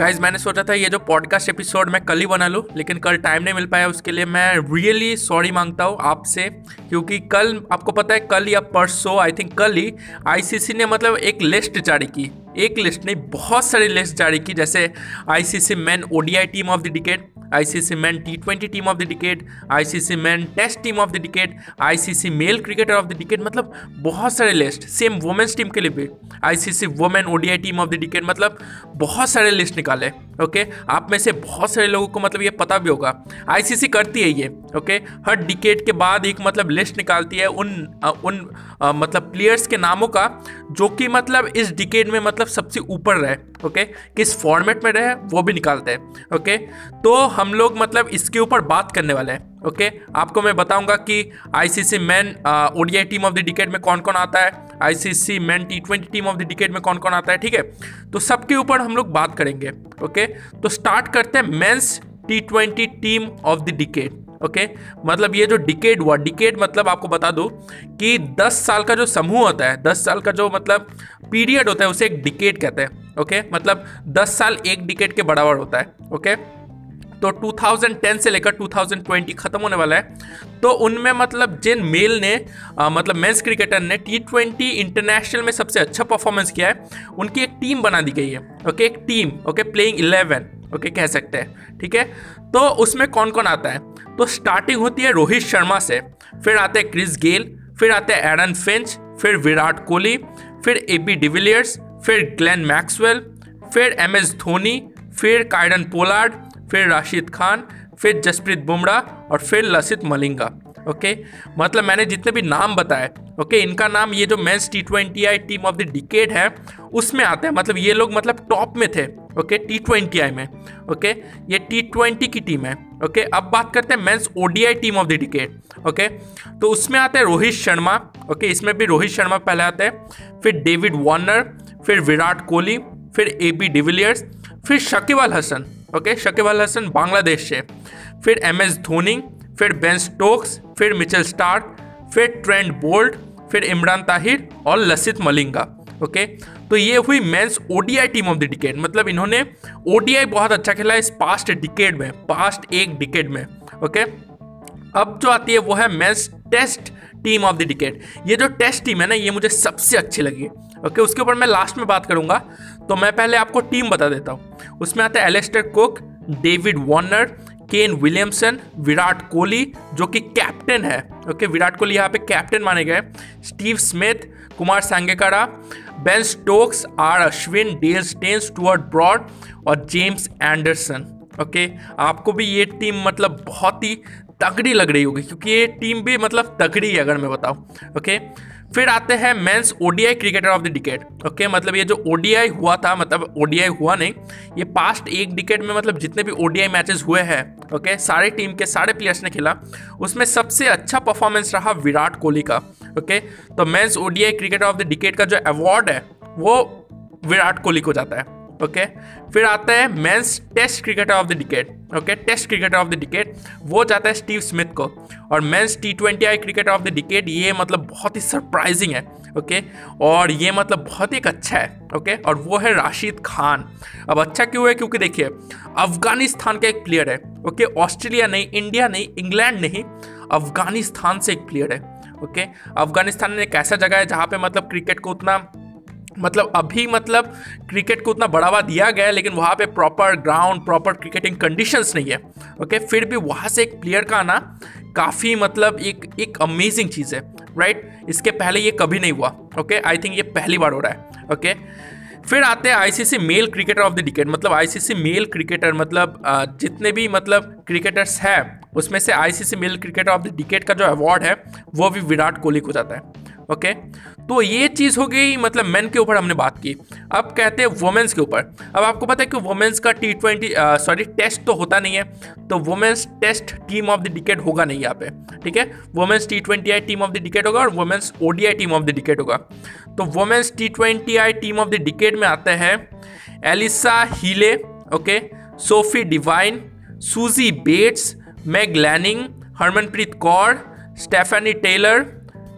Guys मैंने सोचा था ये जो पॉडकास्ट एपिसोड मैं कल ही बना लूँ, लेकिन कल टाइम नहीं मिल पाया, उसके लिए मैं रियली सॉरी माँगता हूँ आपसे, क्योंकि कल, आपको पता है, कल या परसों आई थिंक कल ही आईसीसी ने मतलब एक लिस्ट जारी की। एक लिस्ट नहीं, बहुत सारी लिस्ट जारी की, जैसे ICC men ODI team of the decade ICC men T twenty team of the decade ICC men test team of the decade ICC male cricketer of the decade मतलब बहुत सारे लिस्ट सेम वुमेन्स टीम के लिए भी ICC women ODI team of the decade मतलब बहुत सारे list निकाले ओके आप में से बहुत सारे लोगों को मतलब ये पता भी होगा। आईसीसी करती है ये ओके हर डिकेट के बाद एक मतलब लिस्ट निकालती है उन उन आ, मतलब प्लेयर्स के नामों का जो कि मतलब इस डिकेट में मतलब सबसे ऊपर रहे ओके किस फॉर्मेट में रहे वो भी निकालते हैं ओके तो हम लोग मतलब इसके ऊपर बात करने वाले हैं ओके आपको मैं बताऊँगा कि ICC men ODI team of the decade में कौन कौन आता है ICC men T twenty team of the decade में कौन कौन आता है ठीक है? तो सबके ऊपर हम लोग बात करेंगे ओके तो स्टार्ट करते हैं men's T twenty team of the decade okay? मतलब ये जो डिकेड हुआ डिकेड मतलब आपको बता दो कि 10 साल का जो समूह होता है 10 साल का जो मतलब पीरियड होता है उसे एक डिकेड कहते हैं ओके? मतलब 10 साल एक डिकेड के बराबर होता है ओके? तो 2010 से लेकर 2020 खत्म होने वाला है। तो उनमें मतलब जिन मेल ने आ, मतलब मेंस क्रिकेटर ने टी ट्वेंटी इंटरनेशनल में सबसे अच्छा परफॉर्मेंस किया है। उनकी एक टीम बना दी गई है ओके? एक team okay? Playing eleven okay कह सकते हैं। ठीक है? तो उसमें कौन कौन आता है? तो स्टार्टिंग होती है रोहित शर्मा से, फिर आते हैं क्रिस गेल, फिर आते हैं एरन फिंच, फिर विराट कोहली, फिर ए बी डिविलियर्स फिर ग्लेन मैक्सवेल, फिर एम एस धोनी, फिर कायरन पोलार्ड, फिर राशिद खान, फिर जसप्रीत बुमराह और फिर लसित मलिंगा। ओके? मतलब मैंने जितने भी नाम बताए, ओके? इनका नाम ये जो men's T twenty I team of the decade है, उसमें आते हैं। मतलब ये लोग मतलब टॉप में थे, ओके? टी ट्वेंटी आई में, ओके? ये टी ट्वेंटी की टीम है, ओके? अब बात करते हैं men's ODI team of the decade okay? तो उसमें आते हैं रोहित शर्मा, ओके? इसमें भी रोहित शर्मा पहले आते हैं, फिर डेविड वार्नर, फिर विराट कोहली, फिर ए बी डिविलियर्स फिर शकीब अल हसन, ओके? शकीब अल हसन बांग्लादेश से, फिर एम एस धोनी फिर बेन स्टोक्स, फिर मिचेल स्टार्क, फिर ट्रेंड बोल्ट, फिर इमरान ताहिर और लसित मलिंगा, ओके? तो ये हुई men's ODI team of the decade. मतलब इन्होंने ओडीआई बहुत अच्छा खेला इस पास्ट डिकेड में, पास्ट एक डिकेड में, ओके? अब जो आती है वो है men's test team of the decade. ये जो टेस्ट टीम है ना, ये मुझे सबसे अच्छी लगी, ओके? उसके ऊपर मैं लास्ट में बात करूँगा तो मैं पहले आपको टीम बता देता हूँ। उसमें आते हैं Alastair Cook, David Warner Kane Williamson, Virat Kohli, जो कि कैप्टन है। ओके, विराट कोहली यहाँ पे कैप्टन माने गए। Steve Smith, Kumar Sangakkara, Ben Stokes, R Ashwin, Dale Steyn, Stuart Broad और जेम्स एंडरसन। ओके, आपको भी ये टीम मतलब बहुत ही तगड़ी लग रही होगी, क्योंकि ये टीम भी मतलब तगड़ी है अगर मैं बताऊँ। ओके फिर आते हैं men's ODI cricketer of the decade okay मतलब ये जो ओडीआई हुआ था मतलब ओडीआई हुआ नहीं, ये पास्ट एक डिकेट में मतलब जितने भी ओडीआई मैचेस हुए हैं ओके सारे टीम के सारे प्लेयर्स ने खेला, उसमें सबसे अच्छा परफॉर्मेंस रहा विराट कोहली का ओके तो men's ODI cricketer of the decade का जो अवार्ड है, वो विराट कोहली को जाता है। ओके फिर आता है men's test cricketer of the decade okay test cricketer of the decade वो जाता है स्टीव स्मिथ को. और men's T twenty I cricketer of the decade ये मतलब बहुत ही सरप्राइजिंग है. ओके और ये मतलब बहुत ही अच्छा है. ओके और वो है राशिद खान. अब अच्छा क्यों है? क्योंकि देखिए, अफ़गानिस्तान का एक प्लेयर है. ओके ऑस्ट्रेलिया नहीं इंडिया नहीं इंग्लैंड नहीं. अफ़गानिस्तान से एक प्लेयर है. ओके अफ़गानिस्तान एक ऐसा जगह है जहाँ पे मतलब क्रिकेट को उतना मतलब अभी मतलब क्रिकेट को उतना बढ़ावा दिया गया है, लेकिन वहाँ पे proper ground proper cricketing conditions नहीं है। ओके फिर भी वहाँ से एक प्लेयर का आना काफ़ी मतलब एक एक अमेजिंग चीज़ है राइट इसके पहले ये कभी नहीं हुआ। ओके आई थिंक ये पहली बार हो रहा है। ओके फिर आते हैं ICC male cricketer of the decade मतलब आईसीसी मेल क्रिकेटर मतलब जितने भी मतलब क्रिकेटर्स हैं, उसमें से ICC male cricketer of the decade का जो अवार्ड है, वो भी विराट कोहली को जाता है। ओके? तो ये चीज़ हो गई मतलब मेन के ऊपर हमने बात की। अब कहते हैं वुमेंस के ऊपर। अब आपको पता है कि वुमेंस का टी ट्वेंटी सॉरी टेस्ट तो होता नहीं है तो women's test team of the decade होगा नहीं यहाँ पे, ठीक है? Women's T twenty I team of the decade होगा और women's ODI team of the decade होगा। तो women's T twenty I team of the decade में आते हैं Alyssa Healy okay? Sophie Devine Suzie Bates Meg Lanning Harmanpreet Kaur Stafanie Taylor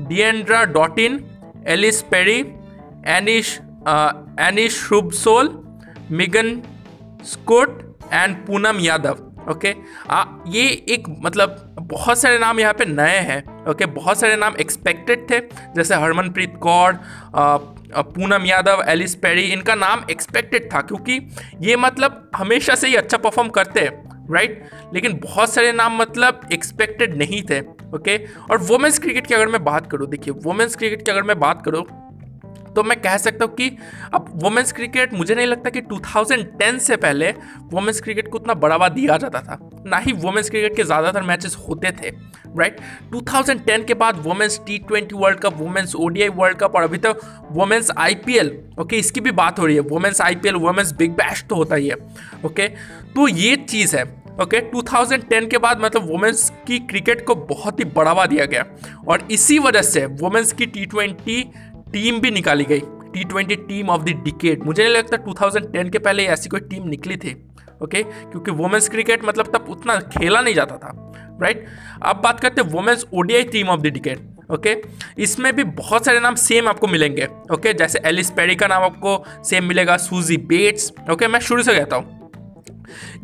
Deandra Dottin Ellyse Perry Anya Anya शुभसोल Megan Schutt and Poonam Yadav okay आ, ये एक मतलब बहुत सारे नाम यहाँ पे नए हैं ओके बहुत सारे नाम एक्सपेक्टेड थे जैसे हरमनप्रीत कौर पूनम यादव एलिस पेरी इनका नाम एक्सपेक्टेड था क्योंकि ये मतलब हमेशा से ही अच्छा परफॉर्म करते हैं। राइट लेकिन बहुत सारे नाम मतलब एक्सपेक्टेड नहीं थे ओके और वुमेंस क्रिकेट की अगर मैं बात करूँ, देखिए वुमेंस क्रिकेट की अगर मैं बात करूँ तो मैं कह सकता हूँ कि अब वुमेंस क्रिकेट मुझे नहीं लगता कि 2010 से पहले वुमेंस क्रिकेट को उतना बढ़ावा दिया जाता था। ना ही वुमेंस क्रिकेट के ज़्यादातर मैचेस होते थे राइट right? 2010 के बाद women's T twenty World Cup women's ODI World Cup और अभी तक वुमेंस आईपीएल ओके इसकी भी बात हो रही है। Women's IPL women's Big Bash तो होता ही है ओके तो ये चीज़ है ओके okay, 2010 के बाद मतलब वुमेंस की क्रिकेट को बहुत ही बढ़ावा दिया गया और इसी वजह से वुमेंस की टी ट्वेंटी टीम भी निकाली गई। T twenty team of the decade मुझे नहीं लगता 2010 के पहले ऐसी कोई टीम निकली थी। ओके क्योंकि वुमेंस क्रिकेट मतलब तब उतना खेला नहीं जाता था राइट अब बात करते हैं women's ODI team of the decade okay इसमें भी बहुत सारे नाम सेम आपको मिलेंगे ओके जैसे एलिस पेरी का नाम आपको सेम मिलेगा सूजी बेट्स ओके मैं शुरू से कहता हूँ।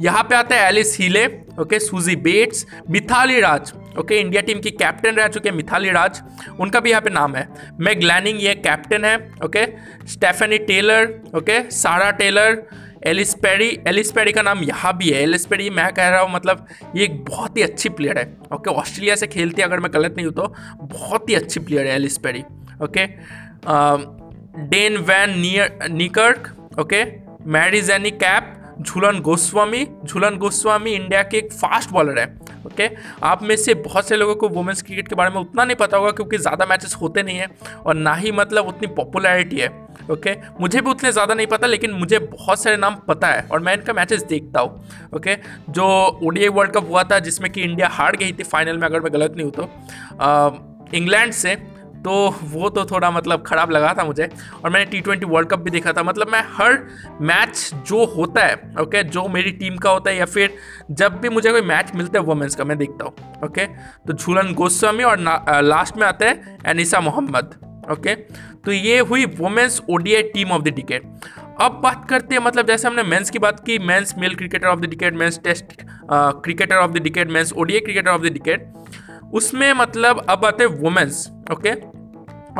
यहाँ पे आता है Alyssa Healy okay Suzie Bates Mithali Raj okay India team की कैप्टन रह चुके हैं मिथाली राज उनका भी यहाँ पे नाम है। मैं ग्लैनिंग ये कैप्टन है okay Stafanie Taylor okay Sarah Taylor Ellyse Perry का नाम यहाँ भी है। एलिस पेरी, मैं कह रहा हूँ मतलब ये एक बहुत ही अच्छी प्लेयर है ओके ऑस्ट्रेलिया से खेलती है, अगर मैं गलत नहीं हूँ तो। बहुत ही अच्छी प्लेयर है Ellyse Perry okay Dane van near, Niekerk okay Marizanne Kapp, Jhulan Goswami Jhulan Goswami India के एक फास्ट बॉलर है। ओके? आप में से बहुत से लोगों को वुमेंस क्रिकेट के बारे में उतना नहीं पता होगा क्योंकि ज़्यादा मैचेस होते नहीं है और ना ही मतलब उतनी पॉपुलैरिटी है, ओके? मुझे भी उतने ज़्यादा नहीं पता, लेकिन मुझे बहुत सारे नाम पता है और मैं इनका मैचेस देखता हूँ, ओके? जो ओडीआई वर्ल्ड कप हुआ था जिसमें कि इंडिया हार गई थी फाइनल में, अगर मैं गलत नहीं हूँ तो। इंग्लैंड से तो वो तो थोड़ा मतलब ख़राब लगा था मुझे। और मैंने टी ट्वेंटी वर्ल्ड कप भी देखा था। मतलब मैं हर मैच जो होता है ओके जो मेरी टीम का होता है या फिर जब भी मुझे कोई मैच मिलता है वुमेंस का मैं देखता हूँ ओके तो झूलन गोस्वामी और लास्ट में आता है एनिसा मोहम्मद ओके तो ये हुई women's ODI team of the decade अब बात करते हैं मतलब जैसे हमने मेंस की बात की men's male cricketer of the decade men's test cricketer of the decade men's ODI cricketer of the decade उसमें मतलब अब आते हैं वुमेंस ओके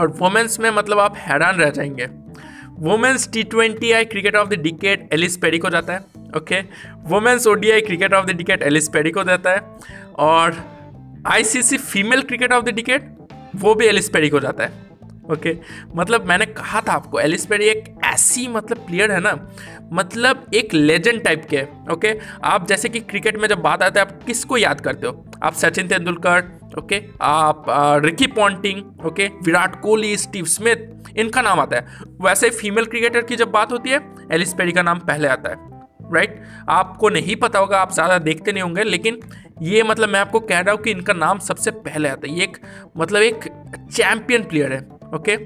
और वुमेंस में मतलब आप हैरान रह जाएँगे। Women's T twenty I cricket of the decade Ellyse Perry को जाता है okay women's ODI cricket of the decade Ellyse Perry को जाता है। और ICC female cricket of the decade वो भी एलिस पेरी को जाता है ओके okay. मतलब मैंने कहा था आपको एलिस पेरी एक ऐसी मतलब प्लेयर है ना मतलब एक लेजेंड टाइप के ओके okay? आप जैसे कि क्रिकेट में जब बात आती है, आप किसको याद करते हो? आप सचिन तेंदुलकर ओके? आप Ricky Ponting okay? Virat Kohli Steve Smith इनका नाम आता है। वैसे फीमेल क्रिकेटर की जब बात होती है एलिस पेरी का नाम पहले आता है राइट? आपको नहीं पता होगा आप ज़्यादा देखते नहीं होंगे लेकिन ये मतलब मैं आपको कह रहा हूँ कि इनका नाम सबसे पहले आता है। ये एक मतलब एक चैम्पियन प्लेयर है ओके?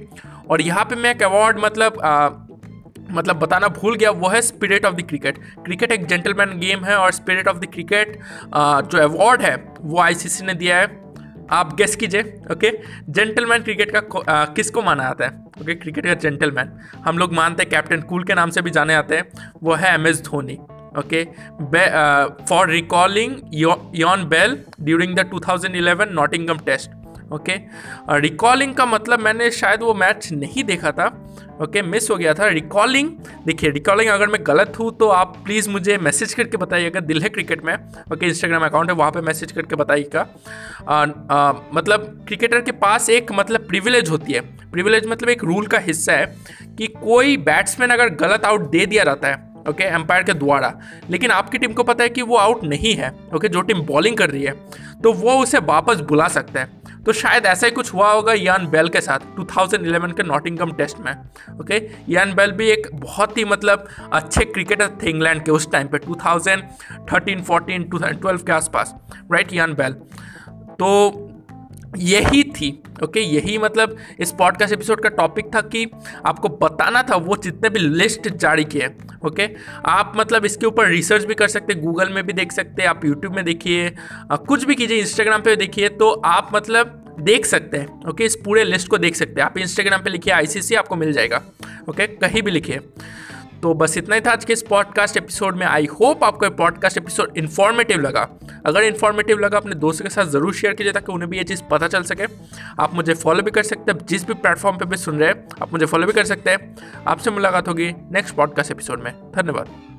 और यहाँ पे मैं एक अवार्ड मतलब आ, मतलब बताना भूल गया वो है spirit of the cricket cricket एक जेंटलमैन गेम है और स्पिरिट ऑफ़ द क्रिकेट जो अवार्ड है वो आईसीसी ने दिया है। आप गेस कीजिए ओके जेंटलमैन क्रिकेट का किसको माना जाता है? ओके क्रिकेट का जेंटलमैन हम लोग मानते हैं कैप्टन कूल के नाम से भी जाने जाते हैं। वो है M S Dhoni okay for recalling Ian Bell during the 2011 Nottingham test okay recalling का मतलब मैंने शायद वो मैच नहीं देखा था ओके okay, मिस हो गया था रिकॉलिंग देखिए रिकॉलिंग अगर मैं गलत हूँ तो आप प्लीज़ मुझे मैसेज करके बताइएगा दिल है क्रिकेट में. ओके इंस्टाग्राम अकाउंट है वहाँ पे मैसेज करके बताइएगा. मतलब क्रिकेटर के पास एक मतलब प्रिविलेज होती है. प्रिविलेज मतलब एक रूल का हिस्सा है कि कोई बैट्समैन अगर गलत आउट दे दिया जाता है ओके okay, एम्पायर के द्वारा लेकिन आपकी टीम को पता है कि वो आउट नहीं है ओके okay, जो टीम बॉलिंग कर रही है तो वो उसे वापस बुला सकता है. तो शायद ऐसा ही कुछ हुआ होगा यान बेल के साथ 2011 के नॉटिंगम टेस्ट में ओके यान बेल भी एक बहुत ही मतलब अच्छे क्रिकेटर थे इंग्लैंड के उस टाइम पे 2013 14 2012 के आसपास राइट यान बेल? तो यही थी ओके यही मतलब इस पॉडकास्ट एपिसोड का टॉपिक था कि आपको बताना था वो जितने भी लिस्ट जारी किए ओके आप मतलब इसके ऊपर रिसर्च भी कर सकते गूगल में भी देख सकते, आप यूट्यूब में देखिए कुछ भी कीजिए इंस्टाग्राम पे देखिए तो आप मतलब देख सकते हैं ओके इस पूरे लिस्ट को देख सकते हैं। आप इंस्टाग्राम पे लिखिए आईसीसी आपको मिल जाएगा ओके कहीं भी लिखिए। तो बस इतना ही था आज के इस पॉडकास्ट एपिसोड में। आई होप आपको पॉडकास्ट एपिसोड इन्फॉर्मेटिव लगा। अगर इन्फॉर्मेटिव लगा, अपने दोस्तों के साथ ज़रूर शेयर कीजिए ताकि उन्हें भी ये चीज़ पता चल सके। आप मुझे फॉलो भी कर सकते हैं। जिस भी प्लेटफॉर्म पर भी सुन रहे हैं, आप मुझे फॉलो भी कर सकते हैं। आपसे मुलाकात होगी नेक्स्ट पॉडकास्ट एपिसोड में। धन्यवाद।